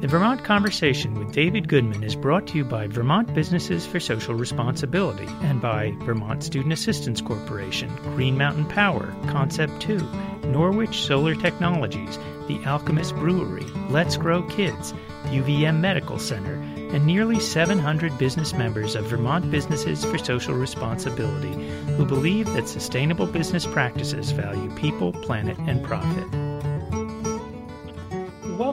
The Vermont Conversation with David Goodman is brought to you by Vermont Businesses for Social Responsibility and by Vermont Student Assistance Corporation, Green Mountain Power, Concept 2, Norwich Solar Technologies, The Alchemist Brewery, Let's Grow Kids, UVM Medical Center, and nearly 700 business members of Vermont Businesses for Social Responsibility who believe that sustainable business practices value people, planet, and profit.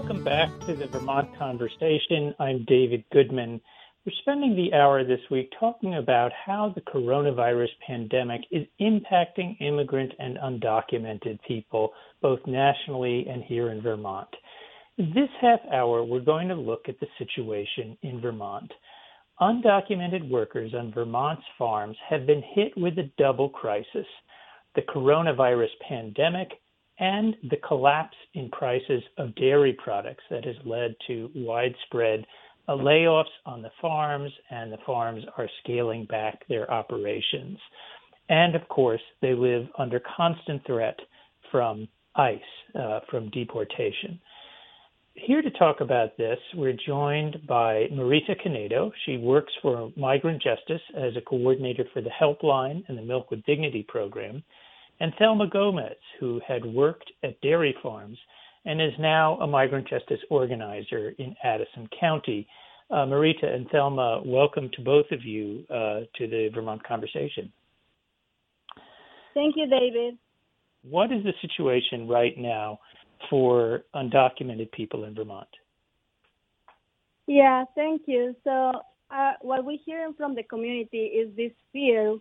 Welcome back to the Vermont Conversation. I'm David Goodman. We're spending the hour this week talking about how the coronavirus pandemic is impacting immigrant and undocumented people, both nationally and here in Vermont. This half hour, we're going to look at the situation in Vermont. Undocumented workers on Vermont's farms have been hit with a double crisis the coronavirus pandemic and the collapse in prices of dairy products that has led to widespread uh, layoffs on the farms, and the farms are scaling back their operations. And of course, they live under constant threat from ICE, uh, from deportation. Here to talk about this, we're joined by Marita Canedo. She works for Migrant Justice as a coordinator for the Helpline and the Milk with Dignity program and Thelma Gomez, who had worked at dairy farms and is now a migrant justice organizer in Addison County. Uh, Marita and Thelma, welcome to both of you uh, to the Vermont Conversation. Thank you, David. What is the situation right now for undocumented people in Vermont? Yeah, thank you. So, uh, what we're hearing from the community is this fear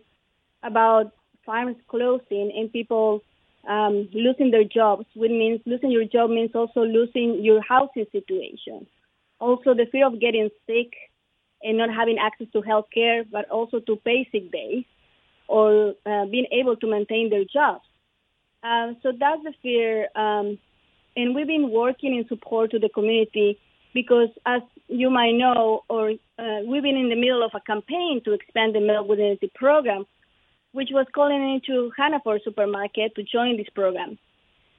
about farms closing and people um, losing their jobs, which means losing your job means also losing your housing situation. Also, the fear of getting sick and not having access to health care, but also to pay sick days or uh, being able to maintain their jobs. Uh, so that's the fear. Um, and we've been working in support to the community because, as you might know, or uh, we've been in the middle of a campaign to expand the Milk with Dignity program which was calling into Hannaford supermarket to join this program.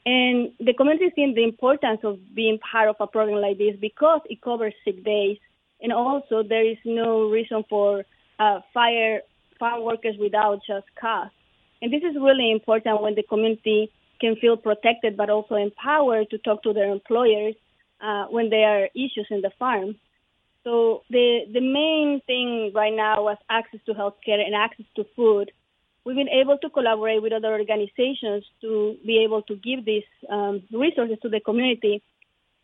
And the community seen the importance of being part of a program like this because it covers sick days, and also there is no reason for uh, fire farm workers without just cause. And this is really important when the community can feel protected but also empowered to talk to their employers uh, when there are issues in the farm. So the the main thing right now was access to healthcare and access to food we've been able to collaborate with other organizations to be able to give these um, resources to the community,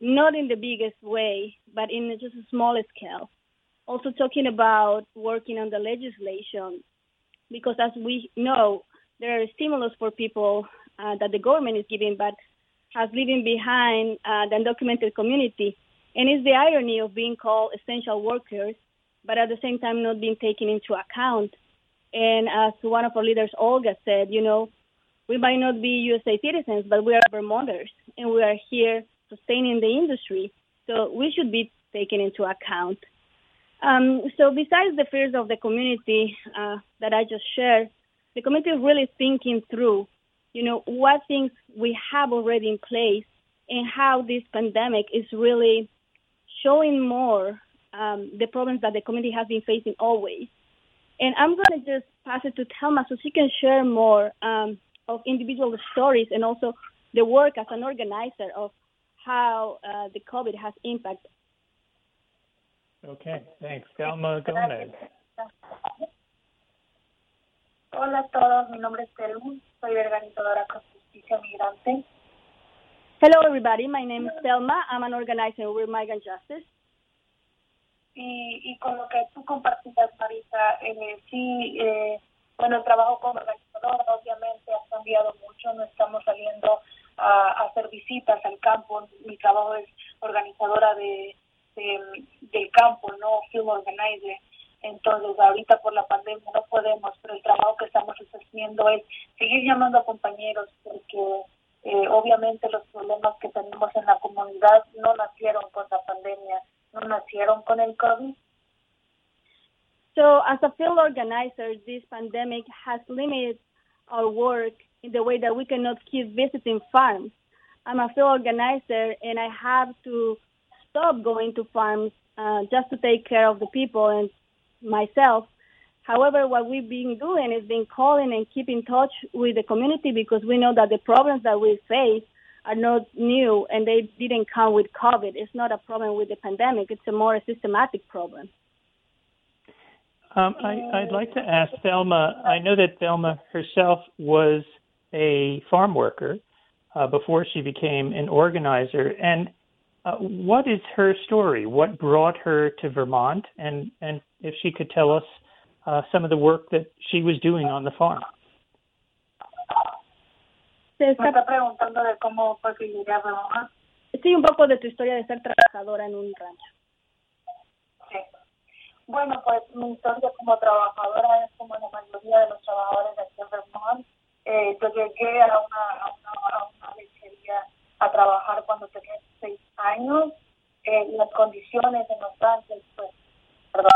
not in the biggest way, but in just a smaller scale. Also talking about working on the legislation, because as we know, there are stimulus for people uh, that the government is giving, but has leaving behind uh, the undocumented community. And it's the irony of being called essential workers, but at the same time not being taken into account and as one of our leaders, Olga, said, you know, we might not be USA citizens, but we are Vermonters, and we are here sustaining the industry. So we should be taken into account. Um, so besides the fears of the community uh, that I just shared, the community is really thinking through, you know, what things we have already in place and how this pandemic is really showing more um, the problems that the community has been facing always. And I'm going to just pass it to Thelma so she can share more um, of individual stories and also the work as an organizer of how uh, the COVID has impacted. Okay, thanks. Thelma Gomez. Hola a todos, mi nombre es Telma, soy organizadora con Justicia Migrante. Hello everybody, my name is Thelma. I'm an organizer with Migrant Justice. Y, y con lo que tú compartías, Marisa, eh, sí, eh, bueno, el trabajo como organizador obviamente ha cambiado mucho, no estamos saliendo a, hacer visitas al campo, mi trabajo es organizadora de, del campo, no film organizer, entonces ahorita por la pandemia no podemos, pero el trabajo que estamos haciendo es seguir llamando a compañeros porque eh, obviamente los problemas que tenemos en la comunidad no nacieron con la pandemia, no nacieron con el COVID. So, as a field organizer, this pandemic has limited our work in the way that we cannot keep visiting farms. I'm a field organizer and I have to stop going to farms uh, just to take care of the people and myself. However, what we've been doing is been calling and keep in touch with the community because we know that the problems that we face are not new and they didn't come with COVID. It's not a problem with the pandemic. It's a more systematic problem. Um, I, would like to ask Thelma. I know that Thelma herself was a farm worker uh, before she became an organizer. And uh, what is her story? What brought her to Vermont? And, and if she could tell us uh, some of the work that she was doing on the farm. Se está preguntando de cómo fue que llegué a Vermont. Sí, un poco de tu historia de ser trabajadora en un rancho. Sí. Bueno, pues mi historia como trabajadora es como la mayoría de los trabajadores de aquí en Vermont. Eh, yo llegué a una, a una, a una lechería a trabajar cuando tenía seis años. Eh, las condiciones en los ranchos, pues, perdón.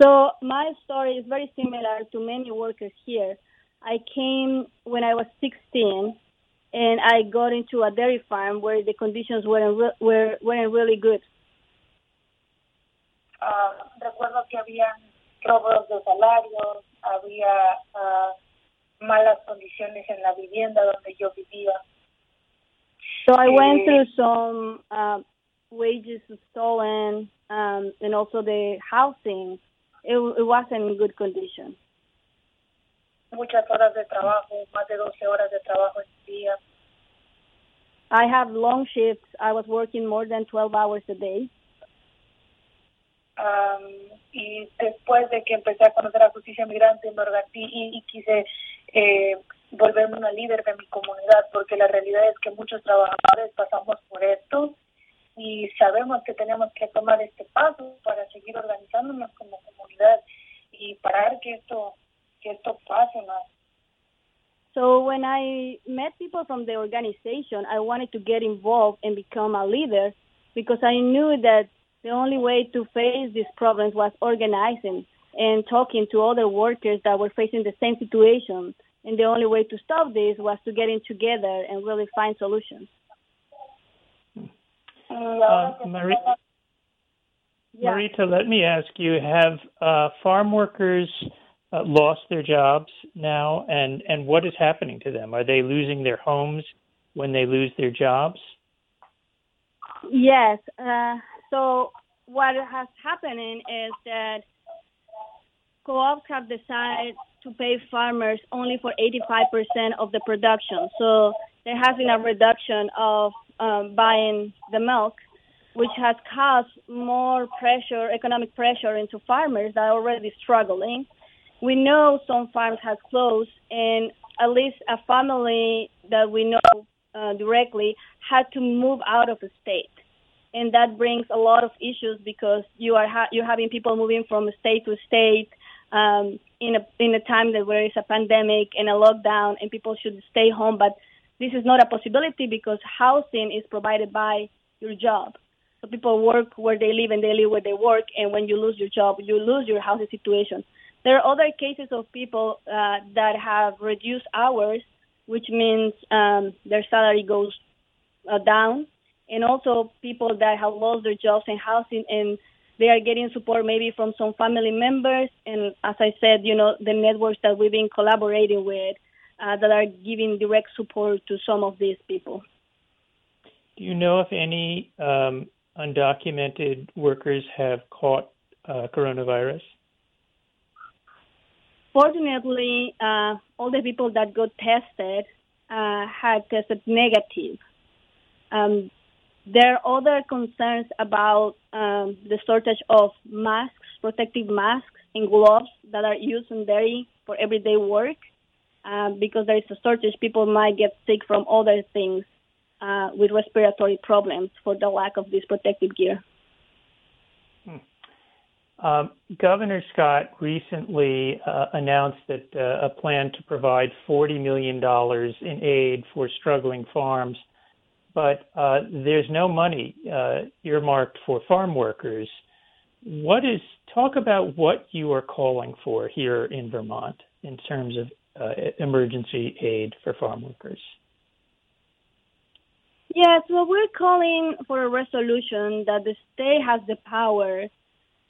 So my story is very similar to many workers here. I came when I was 16, and I got into a dairy farm where the conditions weren't re- were weren't really good. Uh, recuerdo que había robos de salarios, había uh, malas condiciones en la vivienda donde yo vivía. So I went eh, through some uh, wages stolen, um, and also the housing. It, it wasn't in good condition. Muchas horas de trabajo, más de 12 horas de trabajo en el día. I have long shifts. I was working more than 12 hours a day. Um, y después de que empecé a conocer la justicia migrante, me y, y quise eh, volverme una líder de mi comunidad, porque la realidad es que muchos trabajadores pasamos por esto y sabemos que tenemos que tomar from the organization, I wanted to get involved and become a leader because I knew that the only way to face these problems was organizing and talking to other workers that were facing the same situation. And the only way to stop this was to get in together and really find solutions. Uh, Marie, yeah. Marita, let me ask you: Have uh, farm workers uh, lost their jobs now, and and what is happening to them? Are they losing their homes when they lose their jobs? Yes. Uh, so what has happening is that co-ops have decided to pay farmers only for 85% of the production. So there has been a reduction of um, buying the milk, which has caused more pressure, economic pressure into farmers that are already struggling we know some farms have closed, and at least a family that we know uh, directly had to move out of the state, and that brings a lot of issues because you are ha- you're having people moving from state to state um, in a in a time that there is a pandemic and a lockdown, and people should stay home, but this is not a possibility because housing is provided by your job. So people work where they live and they live where they work, and when you lose your job, you lose your housing situation. There are other cases of people uh, that have reduced hours, which means um, their salary goes uh, down, and also people that have lost their jobs and housing and they are getting support maybe from some family members and as I said, you know, the networks that we've been collaborating with uh, that are giving direct support to some of these people. Do you know if any um, undocumented workers have caught uh, coronavirus? Fortunately, uh, all the people that got tested uh, had tested negative. Um, there are other concerns about um, the shortage of masks, protective masks, and gloves that are used in dairy for everyday work. Uh, because there is a shortage, people might get sick from other things uh, with respiratory problems for the lack of this protective gear. Um, Governor Scott recently uh, announced that uh, a plan to provide $40 million in aid for struggling farms, but uh, there's no money uh, earmarked for farm workers. What is talk about what you are calling for here in Vermont in terms of uh, emergency aid for farm workers? Yes, well, we're calling for a resolution that the state has the power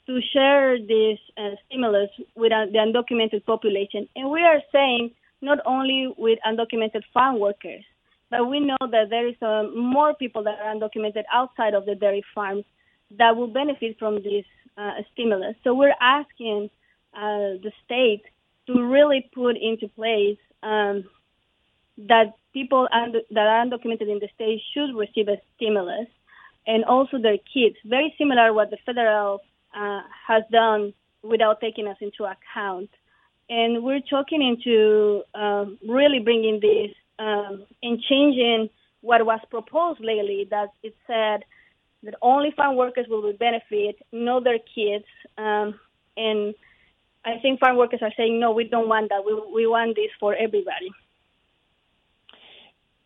to share this uh, stimulus with uh, the undocumented population. And we are saying not only with undocumented farm workers, but we know that there is uh, more people that are undocumented outside of the dairy farms that will benefit from this uh, stimulus. So we're asking uh, the state to really put into place um, that people that are undocumented in the state should receive a stimulus, and also their kids. Very similar what the federal uh, has done without taking us into account. And we're talking into uh, really bringing this um, and changing what was proposed lately. That it said that only farm workers will benefit, not their kids. Um, and I think farm workers are saying, no, we don't want that. We, we want this for everybody.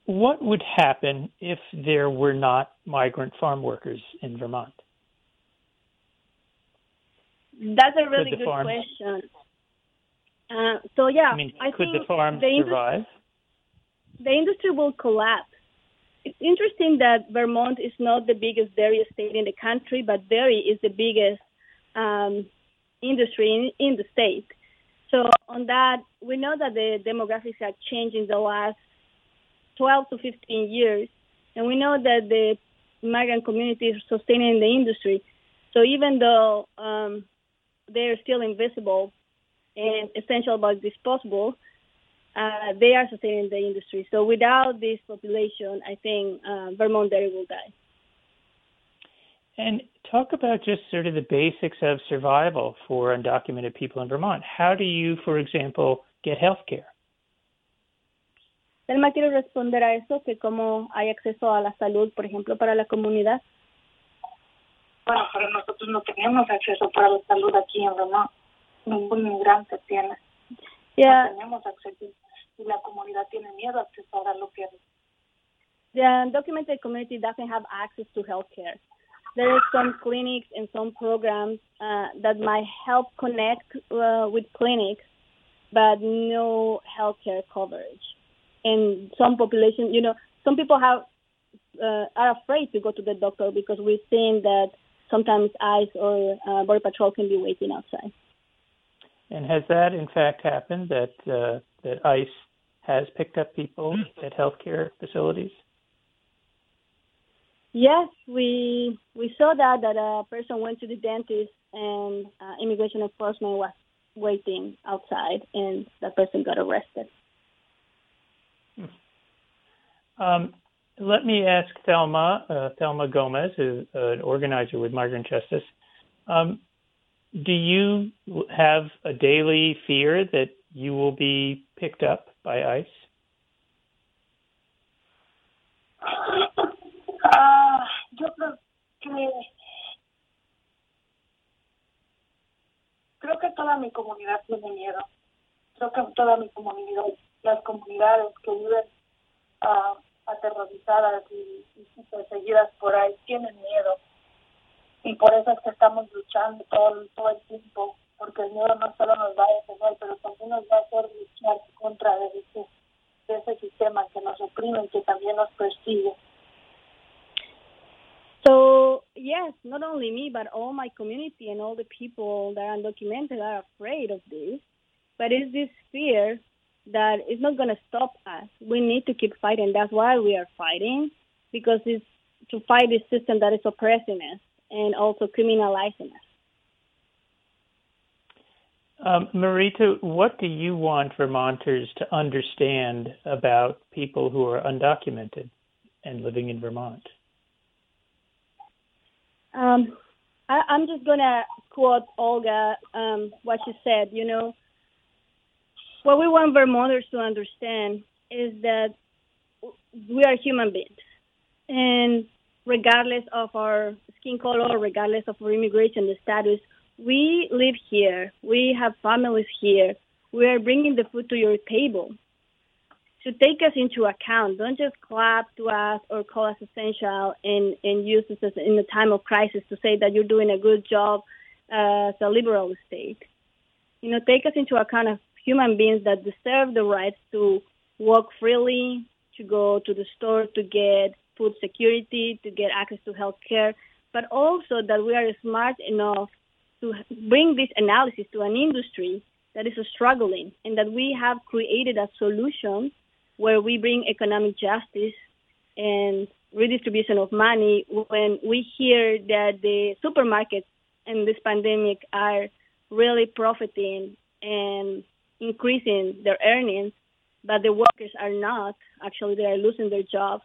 What would happen if there were not migrant farm workers in Vermont? That's a really good farms- question. Uh, so yeah, I mean, I could think the farm the indus- survive? the industry will collapse. It's interesting that Vermont is not the biggest dairy state in the country, but dairy is the biggest um, industry in, in the state. So on that, we know that the demographics have changed in the last 12 to 15 years, and we know that the migrant community is sustaining the industry. So even though um, they're still invisible and essential but disposable, uh, they are sustaining the industry. So without this population, I think uh, Vermont dairy will die. And talk about just sort of the basics of survival for undocumented people in Vermont. How do you, for example, get health care? Thelma, quiero responder a eso, que cómo hay acceso a la salud, por ejemplo, para la comunidad. Bueno, pero nosotros no tenemos acceso para la salud aquí en Vermont. Ningún inmigrante tiene. Yeah, No tenemos acceso. Y la comunidad tiene miedo a accesar a lo que the undocumented community doesn't have access to health care. There are some clinics and some programs uh, that might help connect uh, with clinics, but no health care coverage. And some population, you know, some people have uh, are afraid to go to the doctor because we've seen that sometimes ICE or uh, Border Patrol can be waiting outside. And has that in fact happened that uh, that ICE has picked up people at healthcare facilities? Yes, we we saw that that a person went to the dentist and uh, immigration enforcement was waiting outside, and that person got arrested. Um, let me ask Thelma, uh, Thelma Gomez, who's an organizer with Migrant Justice. Um, do you have a daily fear that you will be picked up by ICE? Ah, yo creo que creo que toda mi comunidad tiene miedo. Creo que toda mi comunidad, las comunidades que viven ah, aterrorizadas y, perseguidas por ahí tienen miedo. Y por eso es que estamos luchando todo, todo el tiempo, porque el miedo no solo nos va a defender, pero también nos va a hacer luchar contra de ese sistema que nos oprime y que también nos persigue. So yes, not only me, but all my community and all the people that are undocumented are afraid of this. But it's this fear that is not going to stop us. We need to keep fighting. That's why we are fighting, because it's to fight this system that is oppressing us and also criminalizing us. Um, Marita, what do you want Vermonters to understand about people who are undocumented and living in Vermont? Um, I, I'm just gonna quote Olga um, what she said. You know, what we want Vermonters to understand is that we are human beings, and regardless of our skin color, regardless of our immigration status, we live here. We have families here. We are bringing the food to your table. To take us into account, don't just clap to us or call us essential and, and use us as in a time of crisis to say that you're doing a good job uh, as a liberal state. You know, take us into account human beings that deserve the rights to walk freely, to go to the store to get food security, to get access to health care, but also that we are smart enough to bring this analysis to an industry that is struggling and that we have created a solution where we bring economic justice and redistribution of money when we hear that the supermarkets in this pandemic are really profiting and increasing their earnings, but the workers are not. Actually, they are losing their jobs.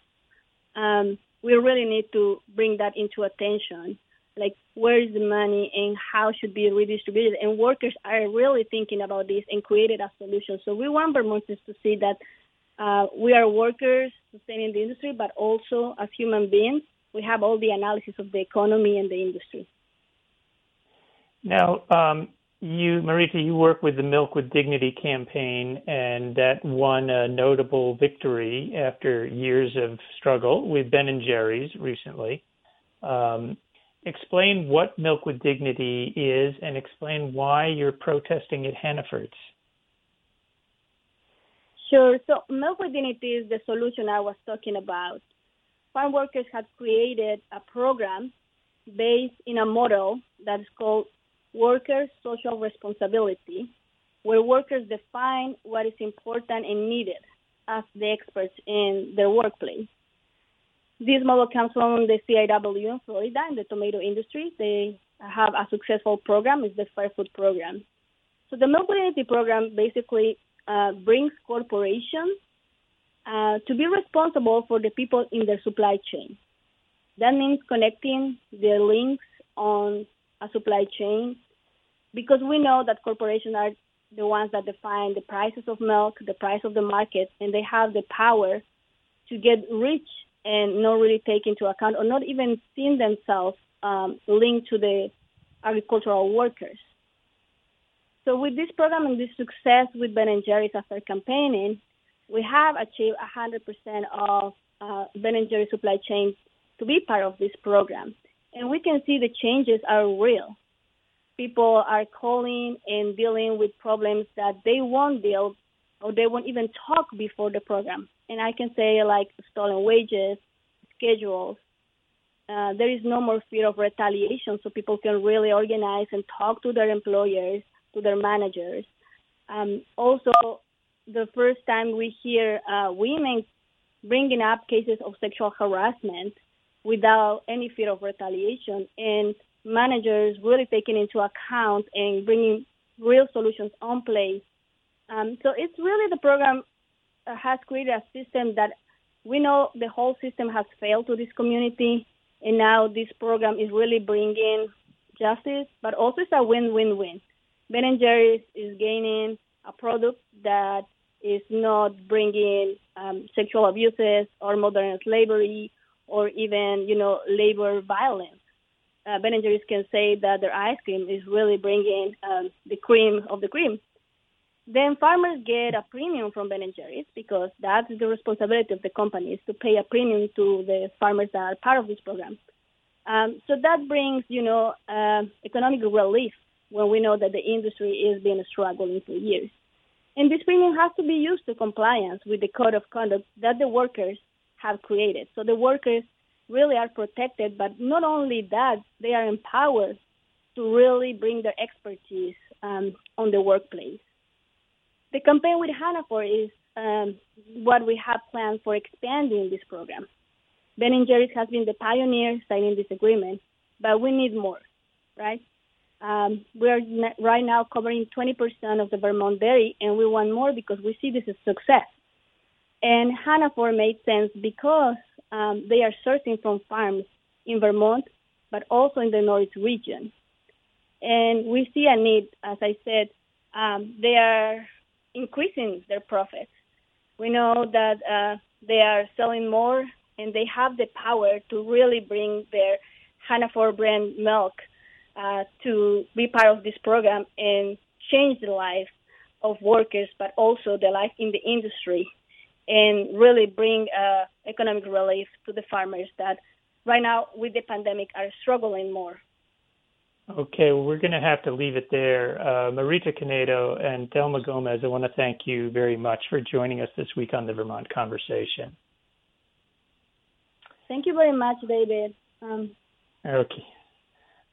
Um, we really need to bring that into attention. Like, where is the money and how should be redistributed? And workers are really thinking about this and created a solution. So we want Vermonters to see that uh, we are workers sustaining the industry, but also as human beings, we have all the analysis of the economy and the industry. Now, um, you, Marita, you work with the Milk with Dignity campaign, and that won a notable victory after years of struggle with Ben and Jerry's recently. Um, explain what Milk with Dignity is, and explain why you're protesting at Hannaford's. Sure. So, Milk with Dignity is the solution I was talking about. Farm workers have created a program based in a model that is called workers' social responsibility, where workers define what is important and needed as the experts in their workplace. This model comes from the CIW in Florida in the tomato industry. They have a successful program, it's the Fair Food Program. So the Milk Dignity Program basically uh, brings corporations uh, to be responsible for the people in their supply chain. That means connecting their links on a supply chain because we know that corporations are the ones that define the prices of milk, the price of the market, and they have the power to get rich and not really take into account or not even seeing themselves um, linked to the agricultural workers. So with this program and this success with Ben and Jerry's after campaigning, we have achieved 100% of uh, Ben Jerry's supply chain to be part of this program. And we can see the changes are real people are calling and dealing with problems that they won't deal or they won't even talk before the program. And I can say like stolen wages, schedules. Uh, there is no more fear of retaliation, so people can really organize and talk to their employers, to their managers. Um, also, the first time we hear uh, women bringing up cases of sexual harassment without any fear of retaliation, and managers really taking into account and bringing real solutions on place. Um, so it's really the program uh, has created a system that we know the whole system has failed to this community, and now this program is really bringing justice, but also it's a win-win-win. Ben and Jerry's is gaining a product that is not bringing um, sexual abuses or modern slavery or even, you know, labor violence uh, Ben & Jerry's can say that their ice cream is really bringing um, the cream of the cream. Then farmers get a premium from Ben & Jerry's because that's the responsibility of the companies to pay a premium to the farmers that are part of this program. Um, so that brings, you know, uh, economic relief when we know that the industry is been struggling for years. And this premium has to be used to compliance with the code of conduct that the workers have created. So the workers really are protected. But not only that, they are empowered to really bring their expertise um, on the workplace. The campaign with Hannaford is um, what we have planned for expanding this program. Ben & Jerry's has been the pioneer signing this agreement, but we need more, right? Um, we're right now covering 20% of the Vermont dairy, and we want more because we see this as success. And Hannaford made sense because um, they are sourcing from farms in Vermont, but also in the North region. And we see a need, as I said, um, they are increasing their profits. We know that uh, they are selling more and they have the power to really bring their Hannaford brand milk uh, to be part of this program and change the life of workers, but also the life in the industry and really bring uh, economic relief to the farmers that right now with the pandemic are struggling more. Okay, well, we're going to have to leave it there. Uh, Marita Canedo and Thelma Gomez, I want to thank you very much for joining us this week on the Vermont Conversation. Thank you very much, David. Um, okay.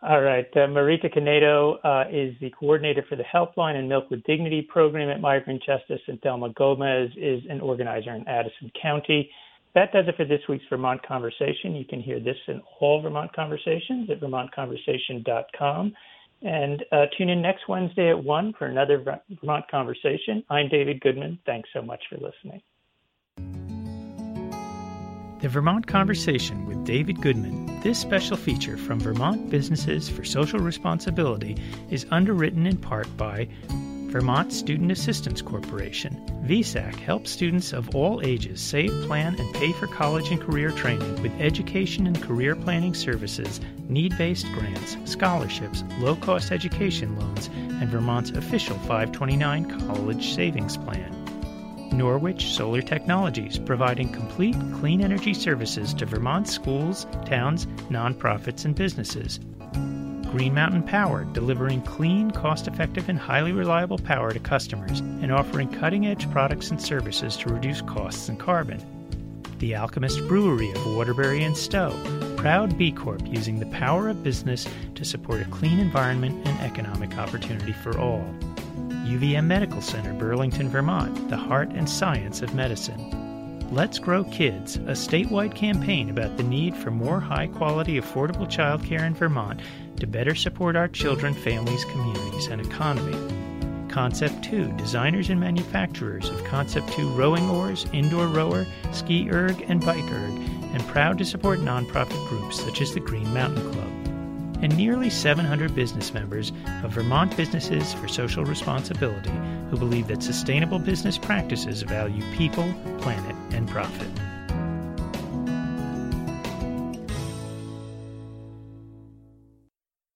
All right. Uh, Marita Canedo uh, is the coordinator for the Helpline and Milk with Dignity program at Migrant Justice, and Thelma Gomez is an organizer in Addison County. That does it for this week's Vermont Conversation. You can hear this and all Vermont Conversations at vermontconversation.com. And uh, tune in next Wednesday at 1 for another Vermont Conversation. I'm David Goodman. Thanks so much for listening. The Vermont Conversation with David Goodman. This special feature from Vermont Businesses for Social Responsibility is underwritten in part by Vermont Student Assistance Corporation. VSAC helps students of all ages save, plan, and pay for college and career training with education and career planning services, need based grants, scholarships, low cost education loans, and Vermont's official 529 College Savings Plan. Norwich Solar Technologies, providing complete clean energy services to Vermont schools, towns, nonprofits, and businesses. Green Mountain Power, delivering clean, cost effective, and highly reliable power to customers and offering cutting edge products and services to reduce costs and carbon. The Alchemist Brewery of Waterbury and Stowe, proud B Corp using the power of business to support a clean environment and economic opportunity for all. UVM Medical Center, Burlington, Vermont, the heart and science of medicine. Let's Grow Kids, a statewide campaign about the need for more high quality, affordable childcare in Vermont to better support our children, families, communities, and economy. Concept 2 Designers and manufacturers of Concept 2 rowing oars, indoor rower, ski erg, and bike erg, and proud to support nonprofit groups such as the Green Mountain Club. And nearly 700 business members of Vermont Businesses for Social Responsibility who believe that sustainable business practices value people, planet, and profit.